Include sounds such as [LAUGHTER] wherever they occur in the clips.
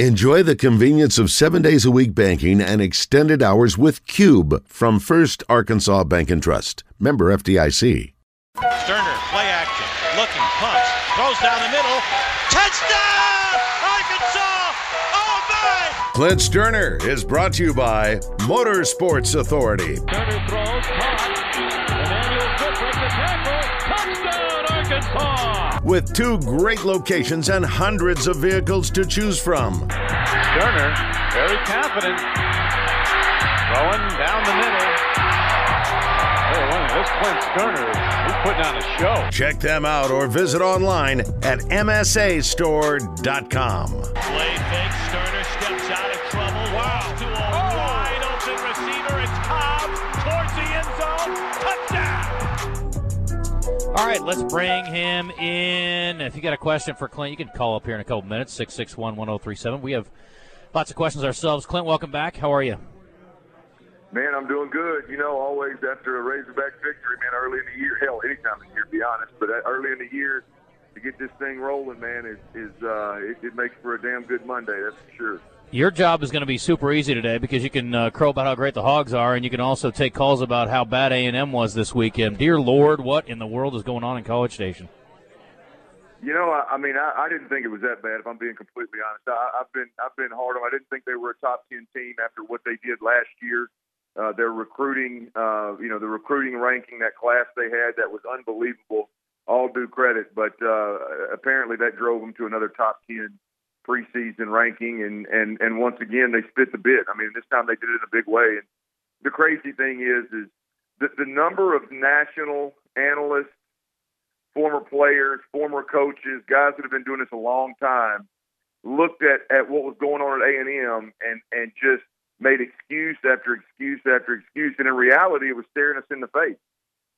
Enjoy the convenience of seven days a week banking and extended hours with Cube from First Arkansas Bank and Trust. Member FDIC. Stoerner, play action, looking, pumps, throws down the middle. Touchdown! Arkansas! Oh my! Clint Stoerner is brought to you by Motorsports Authority. With two great locations and hundreds of vehicles to choose from. Stoerner, very confident, throwing down the middle. Hey, this Clint Stoerner, he's putting on a show. Check them out or visit online at msastore.com. Play fake, Stoerner steps out All right, let's bring him in. If you got a question for Clint, you can call up here in a couple minutes, 661 1037. We have lots of questions ourselves. Clint, welcome back. How are you? Man, I'm doing good. You know, always after a Razorback victory, man, early in the year, hell, any time of year, to be honest, but early in the year, to get this thing rolling, man, is, is uh, it, it makes for a damn good Monday, that's for sure. Your job is going to be super easy today because you can uh, crow about how great the Hogs are, and you can also take calls about how bad A and M was this weekend. Dear Lord, what in the world is going on in College Station? You know, I, I mean, I, I didn't think it was that bad. If I'm being completely honest, I, I've been I've been hard on. I didn't think they were a top ten team after what they did last year. Uh, their recruiting, uh, you know, the recruiting ranking, that class they had, that was unbelievable. All due credit, but uh, apparently that drove them to another top ten preseason ranking, and and and once again they spit the bit. I mean, this time they did it in a big way. And the crazy thing is, is the, the number of national analysts, former players, former coaches, guys that have been doing this a long time, looked at at what was going on at A and M, and and just made excuse after excuse after excuse, and in reality, it was staring us in the face.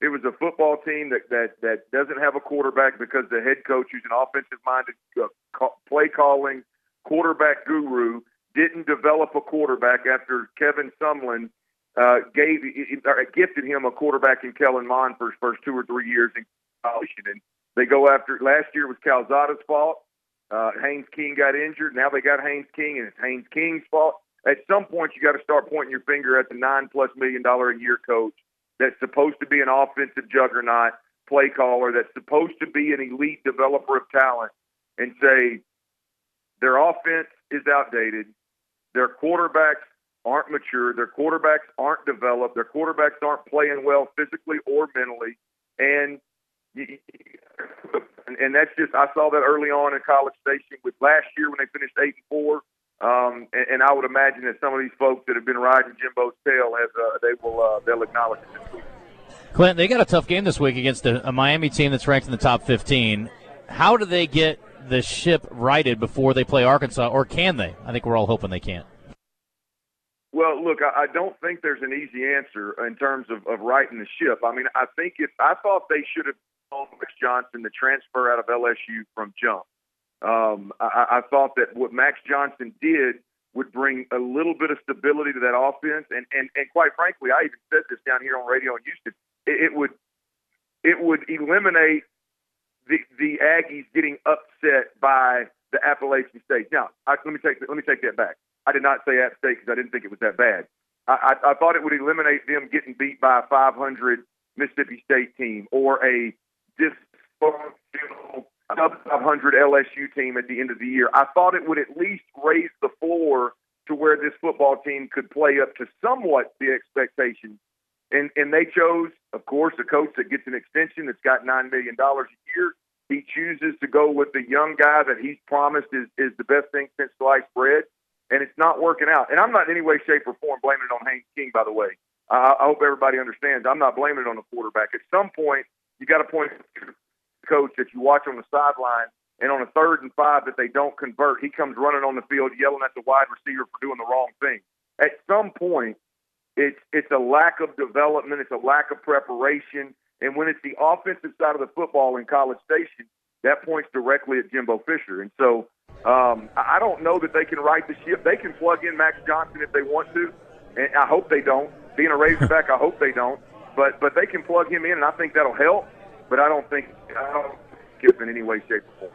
It was a football team that that that doesn't have a quarterback because the head coach, who's an offensive-minded uh, play calling quarterback guru, didn't develop a quarterback after Kevin Sumlin uh, gave uh, gifted him a quarterback in Kellen Mond for his first two or three years in college. And they go after last year was Calzada's fault. Uh, Haynes King got injured. Now they got Haynes King, and it's Haynes King's fault. At some point, you got to start pointing your finger at the nine plus million dollar a year coach that's supposed to be an offensive juggernaut play caller, that's supposed to be an elite developer of talent, and say their offense is outdated, their quarterbacks aren't mature, their quarterbacks aren't developed, their quarterbacks aren't playing well physically or mentally, and and that's just I saw that early on in College Station with last year when they finished eight and four. Um, and, and, I would imagine that some of these folks that have been riding Jimbo's tail, have, uh, they will uh, they'll acknowledge it this week. Clint, they got a tough game this week against a, a, Miami team that's ranked in the top 15. How do they get the ship righted before they play Arkansas, or can they? I think we're all hoping they can't. Well, look, I, I don't think there's an easy answer in terms of, of righting the ship. I mean, I think if I thought they should have told Miss Johnson the transfer out of LSU from jump. Um, I, I thought that what Max Johnson did would bring a little bit of stability to that offense, and and and quite frankly, I even said this down here on radio in Houston. It, it would it would eliminate the the Aggies getting upset by the Appalachian State. Now, I, let me take let me take that back. I did not say App State because I didn't think it was that bad. I, I, I thought it would eliminate them getting beat by a 500 Mississippi State team or a dysfunctional sub 500 LSU team at the end of the year. I thought it would at least raise the floor to where this football team could play up to somewhat the expectations. And and they chose, of course, a coach that gets an extension that's got nine million dollars a year. He chooses to go with the young guy that he's promised is is the best thing since sliced bread, and it's not working out. And I'm not in any way, shape, or form blaming it on Haynes King. By the way, uh, I hope everybody understands. I'm not blaming it on the quarterback. At some point, you got to point coach that you watch on the sideline, and on a third and five that they don't convert, he comes running on the field yelling at the wide receiver for doing the wrong thing. At some point, it's it's a lack of development, it's a lack of preparation, and when it's the offensive side of the football in College Station, that points directly at Jimbo Fisher. And so um, I don't know that they can right the ship. They can plug in Max Johnson if they want to, and I hope they don't. Being a Razorback, I hope they don't. But but they can plug him in, and I think that'll help but I don't think I don't skip in any way, shape, or form.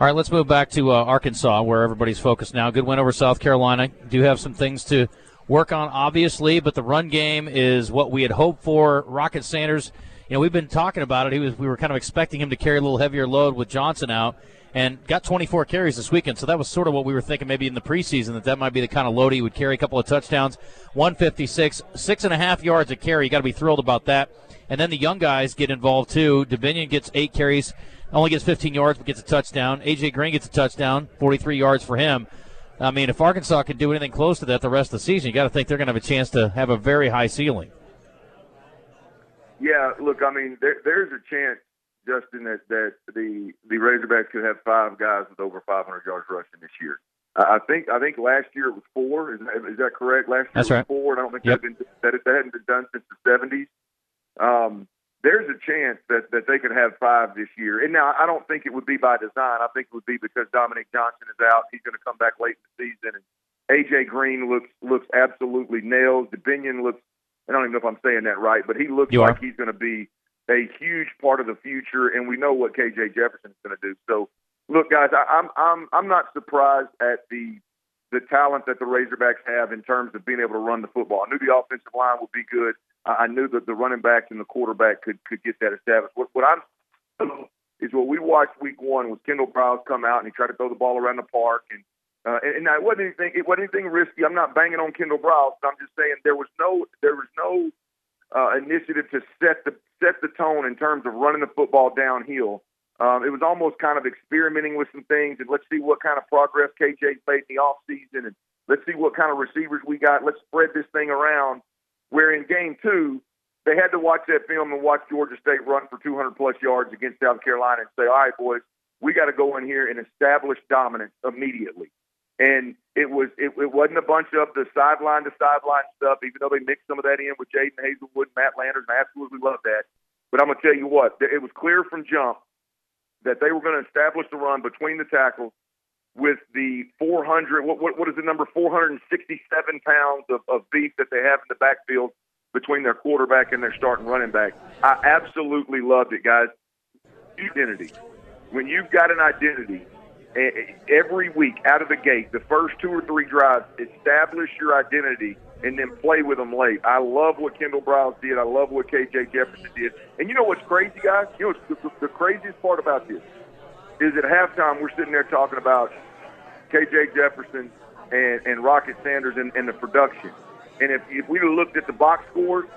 All right, let's move back to uh, Arkansas, where everybody's focused now. Good win over South Carolina. Do have some things to work on, obviously, but the run game is what we had hoped for. Rocket Sanders, you know, we've been talking about it. He was, we were kind of expecting him to carry a little heavier load with Johnson out, and got 24 carries this weekend. So that was sort of what we were thinking maybe in the preseason that that might be the kind of load he would carry. A couple of touchdowns, 156, six and a half yards a carry. You got to be thrilled about that. And then the young guys get involved too. Dubinion gets eight carries only gets 15 yards but gets a touchdown. AJ Green gets a touchdown, 43 yards for him. I mean, if Arkansas can do anything close to that the rest of the season, you got to think they're going to have a chance to have a very high ceiling. Yeah, look, I mean, there, there's a chance, Justin, that, that the the Razorbacks could have five guys with over 500 yards rushing this year. I think I think last year it was four. Is that, is that correct? Last year That's it was right. four, and I don't think yep. that, had been, that, that hadn't been done since the 70s. Um, there's a chance that, that they could have five this year. And now I don't think it would be by design. I think it would be because Dominic Johnson is out. He's going to come back late in the season. And AJ Green looks looks absolutely nailed. Dubinion looks. I don't even know if I'm saying that right, but he looks you like are. he's going to be a huge part of the future. And we know what KJ Jefferson is going to do. So look, guys, I, I'm I'm I'm not surprised at the the talent that the Razorbacks have in terms of being able to run the football. I knew the offensive line would be good. I knew that the running backs and the quarterback could could get that established. What, what I'm is what we watched week one was Kendall Briles come out and he tried to throw the ball around the park and uh, and, and it wasn't anything it wasn't anything risky. I'm not banging on Kendall Briles, but I'm just saying there was no there was no uh, initiative to set the set the tone in terms of running the football downhill. Um, it was almost kind of experimenting with some things and let's see what kind of progress KJ's made in the off season and let's see what kind of receivers we got. Let's spread this thing around where in game two, they had to watch that film and watch Georgia State run for 200 plus yards against South Carolina and say, all right, boys, we got to go in here and establish dominance immediately. And it was it, it wasn't a bunch of the sideline to sideline stuff, even though they mixed some of that in with Jadon Haselwood and Matt Landers, and I absolutely love that. But I'm gonna tell you what, it was clear from jump that they were going to establish the run between the tackles with the 400, what, what, what is the number, 467 pounds of, of beef that they have in the backfield between their quarterback and their starting running back. I absolutely loved it, guys. Identity. When you've got an identity, every week out of the gate, the first two or three drives, establish your identity and then play with them late. I love what Kendall Briles did. I love what KJ Jefferson did. And you know what's crazy, guys? You know the, the craziest part about this is at halftime we're sitting there talking about KJ Jefferson and, and Rocket Sanders and, and the production. And if, if we looked at the box scores,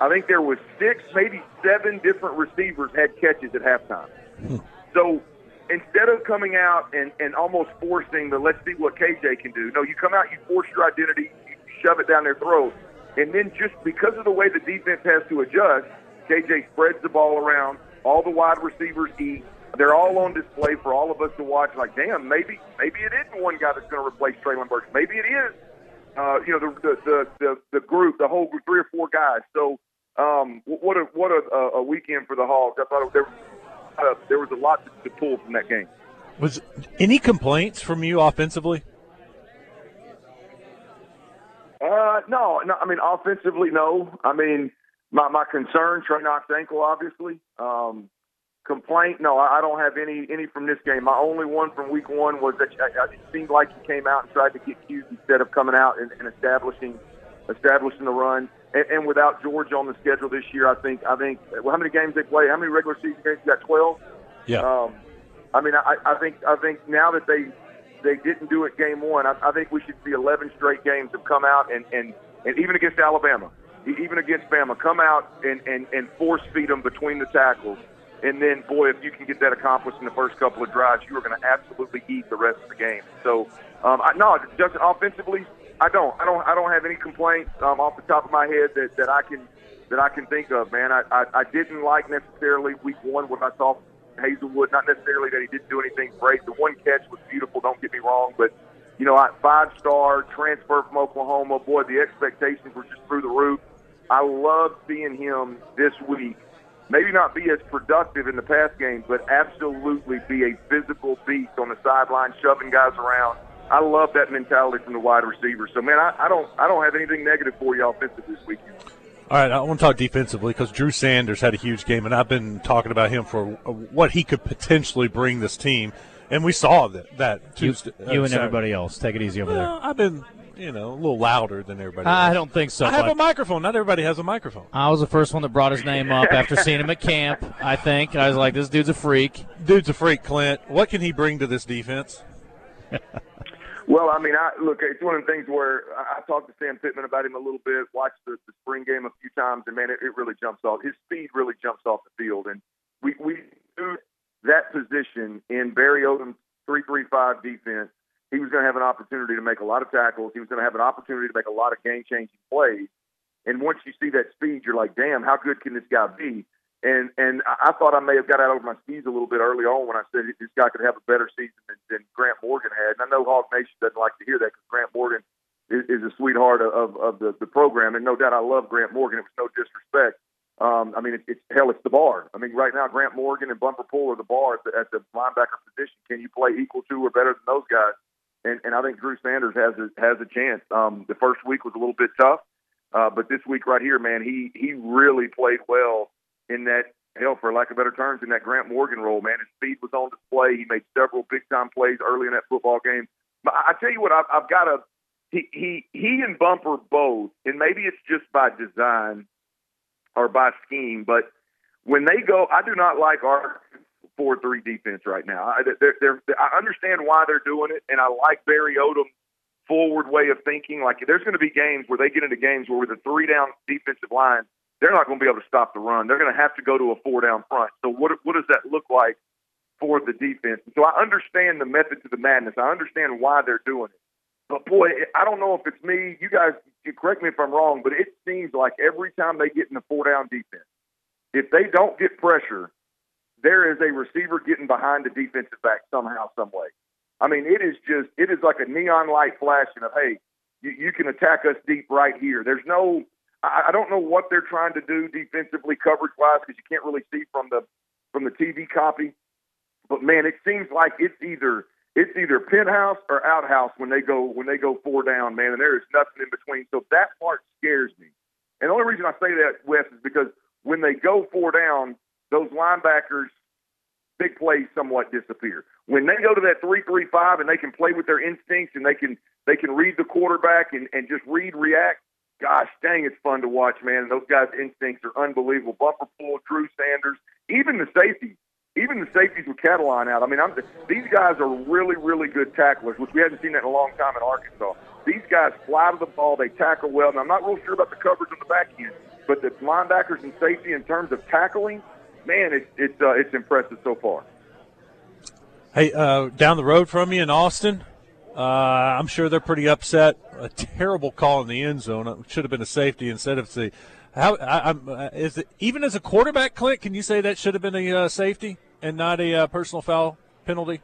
I think there was six, maybe seven different receivers had catches at halftime. Hmm. So instead of coming out and, and almost forcing the let's see what KJ can do, no, you come out, you force your identity, you shove it down their throat, and then just because of the way the defense has to adjust, KJ spreads the ball around, all the wide receivers eat, they're all on display for all of us to watch. Like, damn, maybe maybe it isn't one guy that's going to replace Treylon Burks. Maybe it is, uh, you know, the, the the the the group, the whole group, three or four guys. So, um, what a what a, a weekend for the Hogs. I thought there uh, there was a lot to, to pull from that game. Was any complaints from you offensively? Uh, no, no. I mean, offensively, no. I mean, my my concern, Trey Knox ankle, obviously. Um, complaint? No, I don't have any any from this game. My only one from week one was that I, it seemed like he came out and tried to get cues instead of coming out and, and establishing establishing the run. And, and without George on the schedule this year, I think I think well, how many games they play? How many regular season games? You got twelve. Yeah. Um, I mean, I, I think I think now that they they didn't do it game one, I, I think we should see eleven straight games have come out and and and even against Alabama, even against Bama, come out and and and force feed them between the tackles and then, boy, if you can get that accomplished in the first couple of drives, you are going to absolutely eat the rest of the game. So, um, I, no, just offensively, I don't, I don't, I don't have any complaints um, off the top of my head that, that I can that I can think of. Man, I, I, I didn't like necessarily week one what I saw from Haselwood. Not necessarily that he didn't do anything great. The one catch was beautiful. Don't get me wrong, but you know, five star transfer from Oklahoma. Boy, the expectations were just through the roof. I love seeing him this week maybe not be as productive in the pass game, but absolutely be a physical beast on the sideline, shoving guys around. I love that mentality from the wide receiver. So, man, I, I don't, I don't have anything negative for you offensively this weekend. All right, I want to talk defensively because Drew Sanders had a huge game, and I've been talking about him for what he could potentially bring this team. and we saw that that You, Tuesday. uh, and Saturday. everybody else. Take it easy over there. I've been, you know, a little louder than everybody. I else. don't think so. I have a microphone. Not everybody has a microphone. I was the first one that brought his name up after seeing him at camp. I think I was like, "This dude's a freak." Dude's a freak, Clint. What can he bring to this defense? [LAUGHS] Well, I mean, I look. It's one of the things where I, I talked to Sam Pittman about him a little bit. Watched the, the spring game a few times, and man, it, it really jumps off. His speed really jumps off the field, and we we knew that position in Barry Odom's three three five defense. He was going to have an opportunity to make a lot of tackles. He was going to have an opportunity to make a lot of game changing plays. And once you see that speed, you're like, damn, how good can this guy be? And and I thought I may have got out over my skis a little bit early on when I said this guy could have a better season than, than Grant Morgan had. And I know Hog Nation doesn't like to hear that because Grant Morgan is, is a sweetheart of, of, the, the program. And no doubt I love Grant Morgan. It was no disrespect. Um, I mean, it, it's hell, it's the bar. I mean, right now, Grant Morgan and Bumper Pool are the bar at the, at the linebacker position. Can you play equal to or better than those guys? And, and I think Drew Sanders has a, has a chance. Um, the first week was a little bit tough, uh, but this week right here, man, he he really played well in that hell, for lack of better terms, in that Grant Morgan role, man. His speed was on display. He made several big time plays early in that football game. But I tell you what, I've, I've got a he he he and Bumper both, and maybe it's just by design or by scheme, but when they go, I do not like our four three defense right now. I, they're, they're, I understand why they're doing it, and I like Barry Odom forward way of thinking. Like there's going to be games where they get into games where with a three down defensive line, they're not going to be able to stop the run. They're going to have to go to a four down front. So what what does that look like for the defense? So I understand the method to the madness. I understand why they're doing it. But boy, I don't know if it's me. You guys correct me if I'm wrong, but it seems like every time they get in the four down defense, if they don't get pressure, there is a receiver getting behind the defensive back somehow, some way. I mean, it is just it is like a neon light flashing of hey, you, you can attack us deep right here. There's no I, I don't know what they're trying to do defensively coverage wise because you can't really see from the from the TV copy. But man, it seems like it's either it's either penthouse or outhouse when they go when they go four down, man, and there is nothing in between. So that part scares me. And the only reason I say that, Wes, is because when they go four down, those linebackers big plays somewhat disappear. When they go to that three three five and they can play with their instincts and they can they can read the quarterback and, and just read react, gosh dang it's fun to watch, man. And those guys' instincts are unbelievable. Bumper Pool, Drew Sanders, even the safeties. Even the safeties with Catalon out. I mean, I'm, these guys are really, really good tacklers, which we haven't seen that in a long time in Arkansas. These guys fly to the ball, they tackle well, and I'm not real sure about the coverage on the back end, but the linebackers and safety in terms of tackling, man, it's it's uh, it's impressive so far. Hey, uh, down the road from you in Austin, uh, I'm sure they're pretty upset. A terrible call in the end zone. It should have been a safety instead of the. How I, I'm, uh, is it even as a quarterback, Clint? Can you say that should have been a uh, safety and not a uh, personal foul penalty?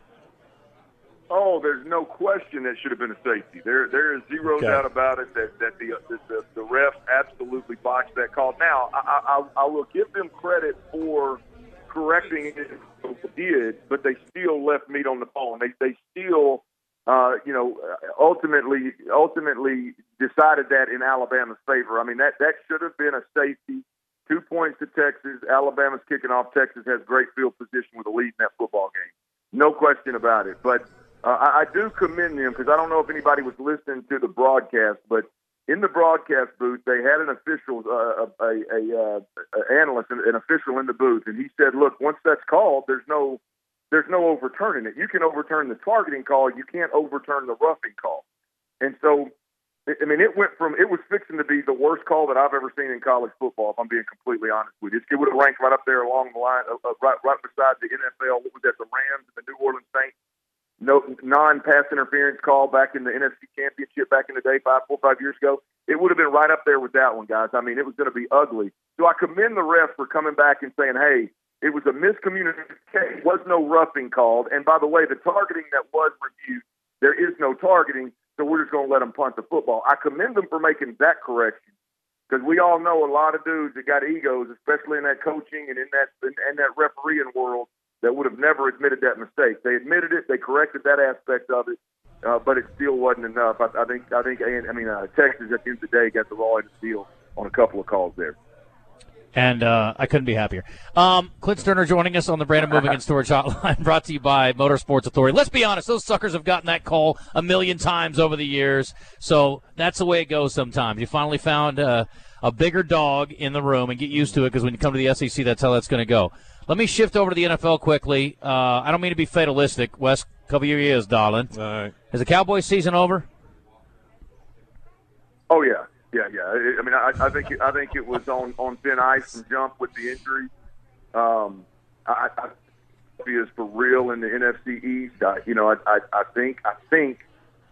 Oh, there's no question that should have been a safety. There, there is zero Okay. doubt about it that that the the, the, the ref absolutely botched that call. Now, I, I, I will give them credit for correcting it. They did, but they still left meat on the bone. They they still, uh, you know, ultimately ultimately decided that in Alabama's favor. I mean that that should have been a safety. Two points to Texas. Alabama's kicking off. Texas has great field position with a lead in that football game. No question about it. But uh, I, I do commend them because I don't know if anybody was listening to the broadcast, but in the broadcast booth they had an official, uh, a, a, a, a analyst, an, an official in the booth, and he said, "Look, once that's called, there's no, there's no overturning it. You can overturn the targeting call, you can't overturn the roughing call." And so, I I mean, it went from it was fixing to be the worst call that I've ever seen in college football. If I'm being completely honest with you, it would have ranked right up there along the line, uh, uh, right right beside the NFL. What was that? The Rams and the New Orleans Saints. No non-pass interference call back in the NFC Championship back in the day, five, four, five years ago. It would have been right up there with that one, guys. I mean, it was going to be ugly. So I commend the ref for coming back and saying, "Hey, it was a miscommunication. Was no roughing called. And by the way, the targeting that was reviewed, there is no targeting. So we're just going to let them punt the football. I commend them for making that correction because we all know a lot of dudes that got egos, especially in that coaching and in that in that refereeing world, that would have never admitted that mistake. They admitted it. They corrected that aspect of it. Uh, but it still wasn't enough. I, I think. I think. I mean, uh, Texas at the end of the day got the raw end of the deal on a couple of calls there. and uh, I couldn't be happier. Um, Clint Stoerner joining us on the Brandon Moving and Storage Hotline, [LAUGHS] brought to you by Motorsports Authority. Let's be honest; those suckers have gotten that call a million times over the years, so that's the way it goes. Sometimes you finally found uh, a bigger dog in the room, and get used to it because when you come to the SEC, that's how that's going to go. Let me shift over to the NFL quickly. Uh, I don't mean to be fatalistic, Wes. Cover your ears, darling. All right. Is the Cowboys season over? Oh yeah, yeah, yeah. I I mean, I, I think it, I think it was on on thin ice and jump with the injury. Um, I, I he is for real in the NFC East. I, you know, I, I, I think I think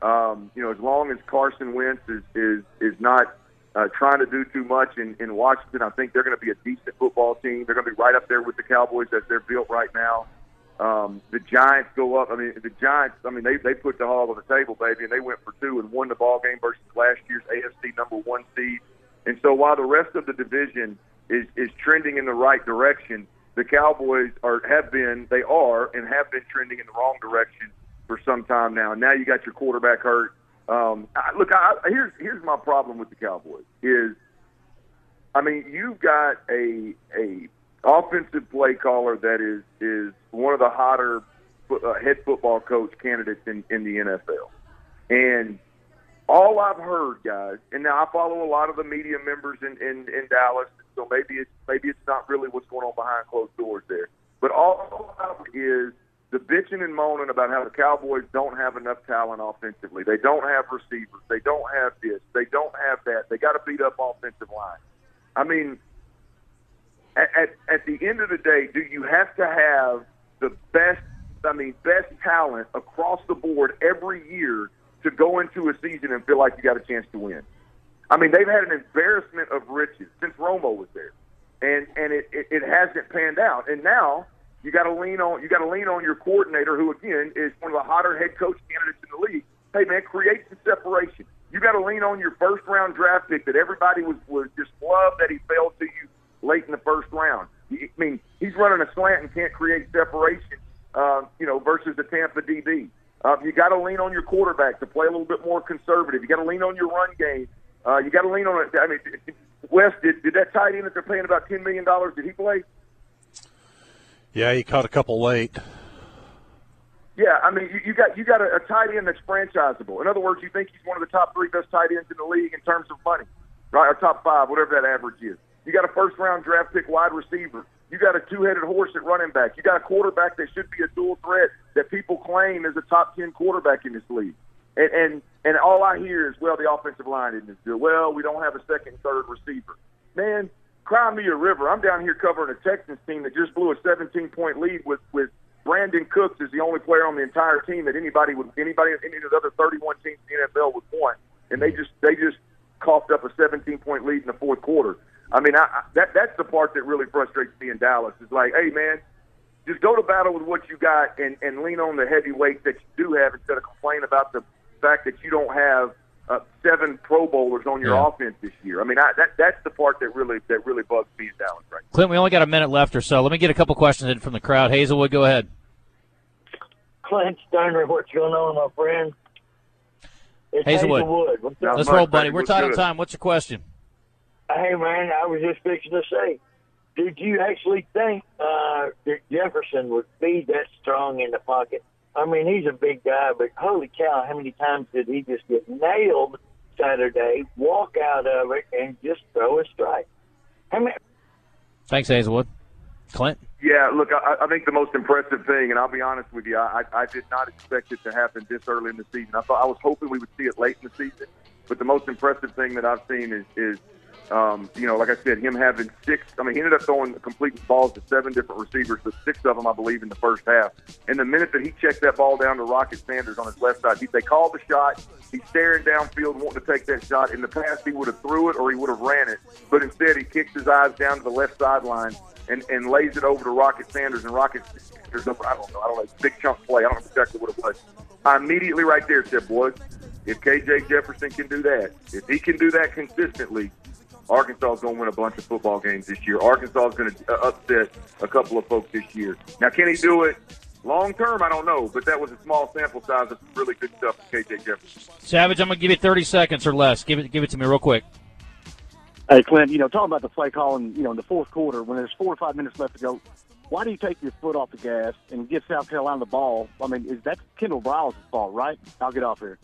um, you know as long as Carson Wentz is is is not uh, trying to do too much in, in Washington, I think they're going to be a decent football team. They're going to be right up there with the Cowboys as they're built right now. Um, the Giants go up. I mean, the Giants. I mean, they they put the hog on the table, baby, and they went for two and won the ball game versus last year's AFC number one seed. And so, while the rest of the division is is trending in the right direction, the Cowboys are have been, they are, and have been trending in the wrong direction for some time now. And now you got your quarterback hurt. Um, I, look, I, here's here's my problem with the Cowboys is, I mean, you've got a a offensive play caller that is is one of the hotter uh, head football coach candidates in in the NFL, and all I've heard, guys, and now I follow a lot of the media members in in, in Dallas, so maybe it's maybe it's not really what's going on behind closed doors there, but all I've heard is the bitching and moaning about how the Cowboys don't have enough talent offensively. They don't have receivers. They don't have this. They don't have that. They got to beat up offensive line. I mean, at, at, at the end of the day, do you have to have the best, I mean, best talent across the board every year to go into a season and feel like you got a chance to win? I mean, they've had an embarrassment of riches since Romo was there, and and it, it, it hasn't panned out. And now you got to lean on you got to lean on your coordinator, who again is one of the hotter head coach candidates in the league. Hey man, create some separation. You got to lean on your first round draft pick that everybody was was just loved that he failed to you late in the first round. I mean, he's running a slant and can't create separation, uh, you know, versus the Tampa DB. Uh, you got to lean on your quarterback to play a little bit more conservative. You got to lean on your run game. Uh, you got to lean on it. I mean, Wes, did, did that tight end that they're paying about ten million dollars? Did he play? Yeah, he caught a couple late. Yeah, I mean, you, you got you got a, a tight end that's franchisable. In other words, you think he's one of the top three best tight ends in the league in terms of money, right? Or top five, whatever that average is. You got a first round draft pick wide receiver. You got a two headed horse at running back. You got a quarterback that should be a dual threat that people claim is a top ten quarterback in this league. And and and all I hear is, well, the offensive line isn't as good. Well, we don't have a second third receiver. Man, cry me a river. I'm down here covering a Texans team that just blew a 17 point lead with with Brandin Cooks is the only player on the entire team that anybody would anybody any of the other 31 teams in the NFL would want, and they just they just coughed up a 17 point lead in the fourth quarter. I mean, I, I, that that's the part that really frustrates me in Dallas. Is like, hey man, just go to battle with what you got and and lean on the heavyweights that you do have instead of complain about the fact that you don't have uh, seven Pro Bowlers on your Yeah. offense this year. I mean, I, that that's the part that really that really bugs me in Dallas right. Clint, we only got a minute left or so. Let me get a couple questions in from the crowd. Hazelwood, go ahead. Clint Stoerner, what's going on, my friend? It's Hazelwood. Hazelwood. What's Not up? Let's roll, buddy. baby. We're What's tight on time. What's your question? Hey, man, I was just fixing to say, did you actually think uh, that Jefferson would be that strong in the pocket? I mean, he's a big guy, but holy cow, how many times did he just get nailed Saturday, walk out of it, and just throw a strike? How many? Thanks, Hazelwood. Clint? Yeah, look, I, I think the most impressive thing, and I'll be honest with you, I, I did not expect it to happen this early in the season. I thought I was hoping we would see it late in the season, but the most impressive thing that I've seen is, is um, you know, like I said, him having six. I mean, he ended up throwing complete balls to seven different receivers, but six of them, I believe, in the first half. And the minute that he checked that ball down to Rocket Sanders on his left side, he, they called the shot. He's staring downfield, wanting to take that shot. In the past, he would have threw it or he would have ran it, but instead, he kicks his eyes down to the left sideline and, and lays it over to Rocket Sanders. And Rocket Sanders, I don't know, I don't know, big chunk play. I don't know exactly what it was. I immediately right there said, boys, if KJ Jefferson can do that, if he can do that consistently, Arkansas is going to win a bunch of football games this year. Arkansas is going to uh, upset a couple of folks this year. Now, can he do it long term? I don't know, but that was a small sample size of really good stuff from KJ Jefferson. Savage, I'm going to give you 30 seconds or less. Give it, give it to me real quick. Hey, Clint, you know, talking about the play calling, you know, in the fourth quarter, when there's four or five minutes left to go, why do you take your foot off the gas and give South Carolina the ball? I mean, is that Kendall Briles' fault, right? I'll get off here.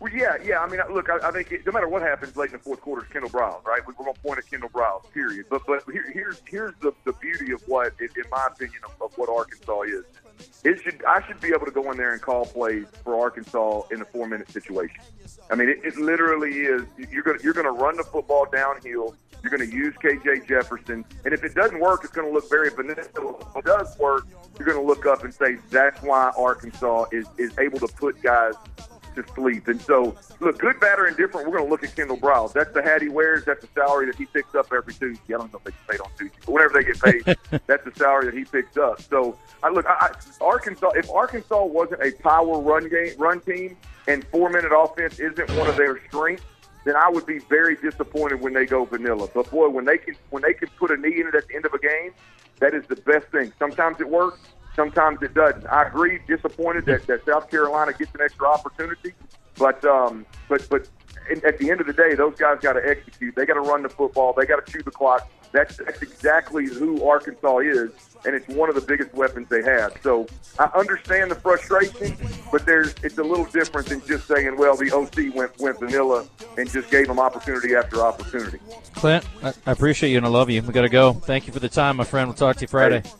Well, yeah, yeah. I mean, look, I, I think it, no matter what happens late in the fourth quarter, it's Kendall Briles, right? We, are going to point at Kendall Briles, period. But but here, here's here's the, the beauty of what, in, in my opinion, of, of what Arkansas is. It should I should be able to go in there and call plays for Arkansas in a four minute situation. I mean, it, it literally is. You're gonna you're gonna run the football downhill. You're going to use KJ Jefferson, and if it doesn't work, it's going to look very vanilla. If it does work, you're going to look up and say that's why Arkansas is is able to put guys to sleep. And so, look, good, bad, or indifferent, we're going to look at Kendall Briles. That's the hat he wears. That's the salary that he picks up every Tuesday. I don't know if they get paid on Tuesday, but whenever they get paid, [LAUGHS] that's the salary that he picks up. So, I look, I, I, Arkansas. If Arkansas wasn't a power run game, run team, and four minute offense isn't one of their strengths, then I would be very disappointed when they go vanilla. But boy, when they can when they can put a knee in it at the end of a game, that is the best thing. Sometimes it works, Sometimes it doesn't. I agree. Disappointed that, that South Carolina gets an extra opportunity, but um, but but at the end of the day, those guys got to execute. They got to run the football. They got to chew the clock. That's that's exactly who Arkansas is, and it's one of the biggest weapons they have. So I understand the frustration, but there's it's a little different than just saying, well, the OC went went vanilla and just gave them opportunity after opportunity. Clint, I appreciate you and I love you. We got to go. Thank you for the time, my friend. We'll talk to you Friday. Hey,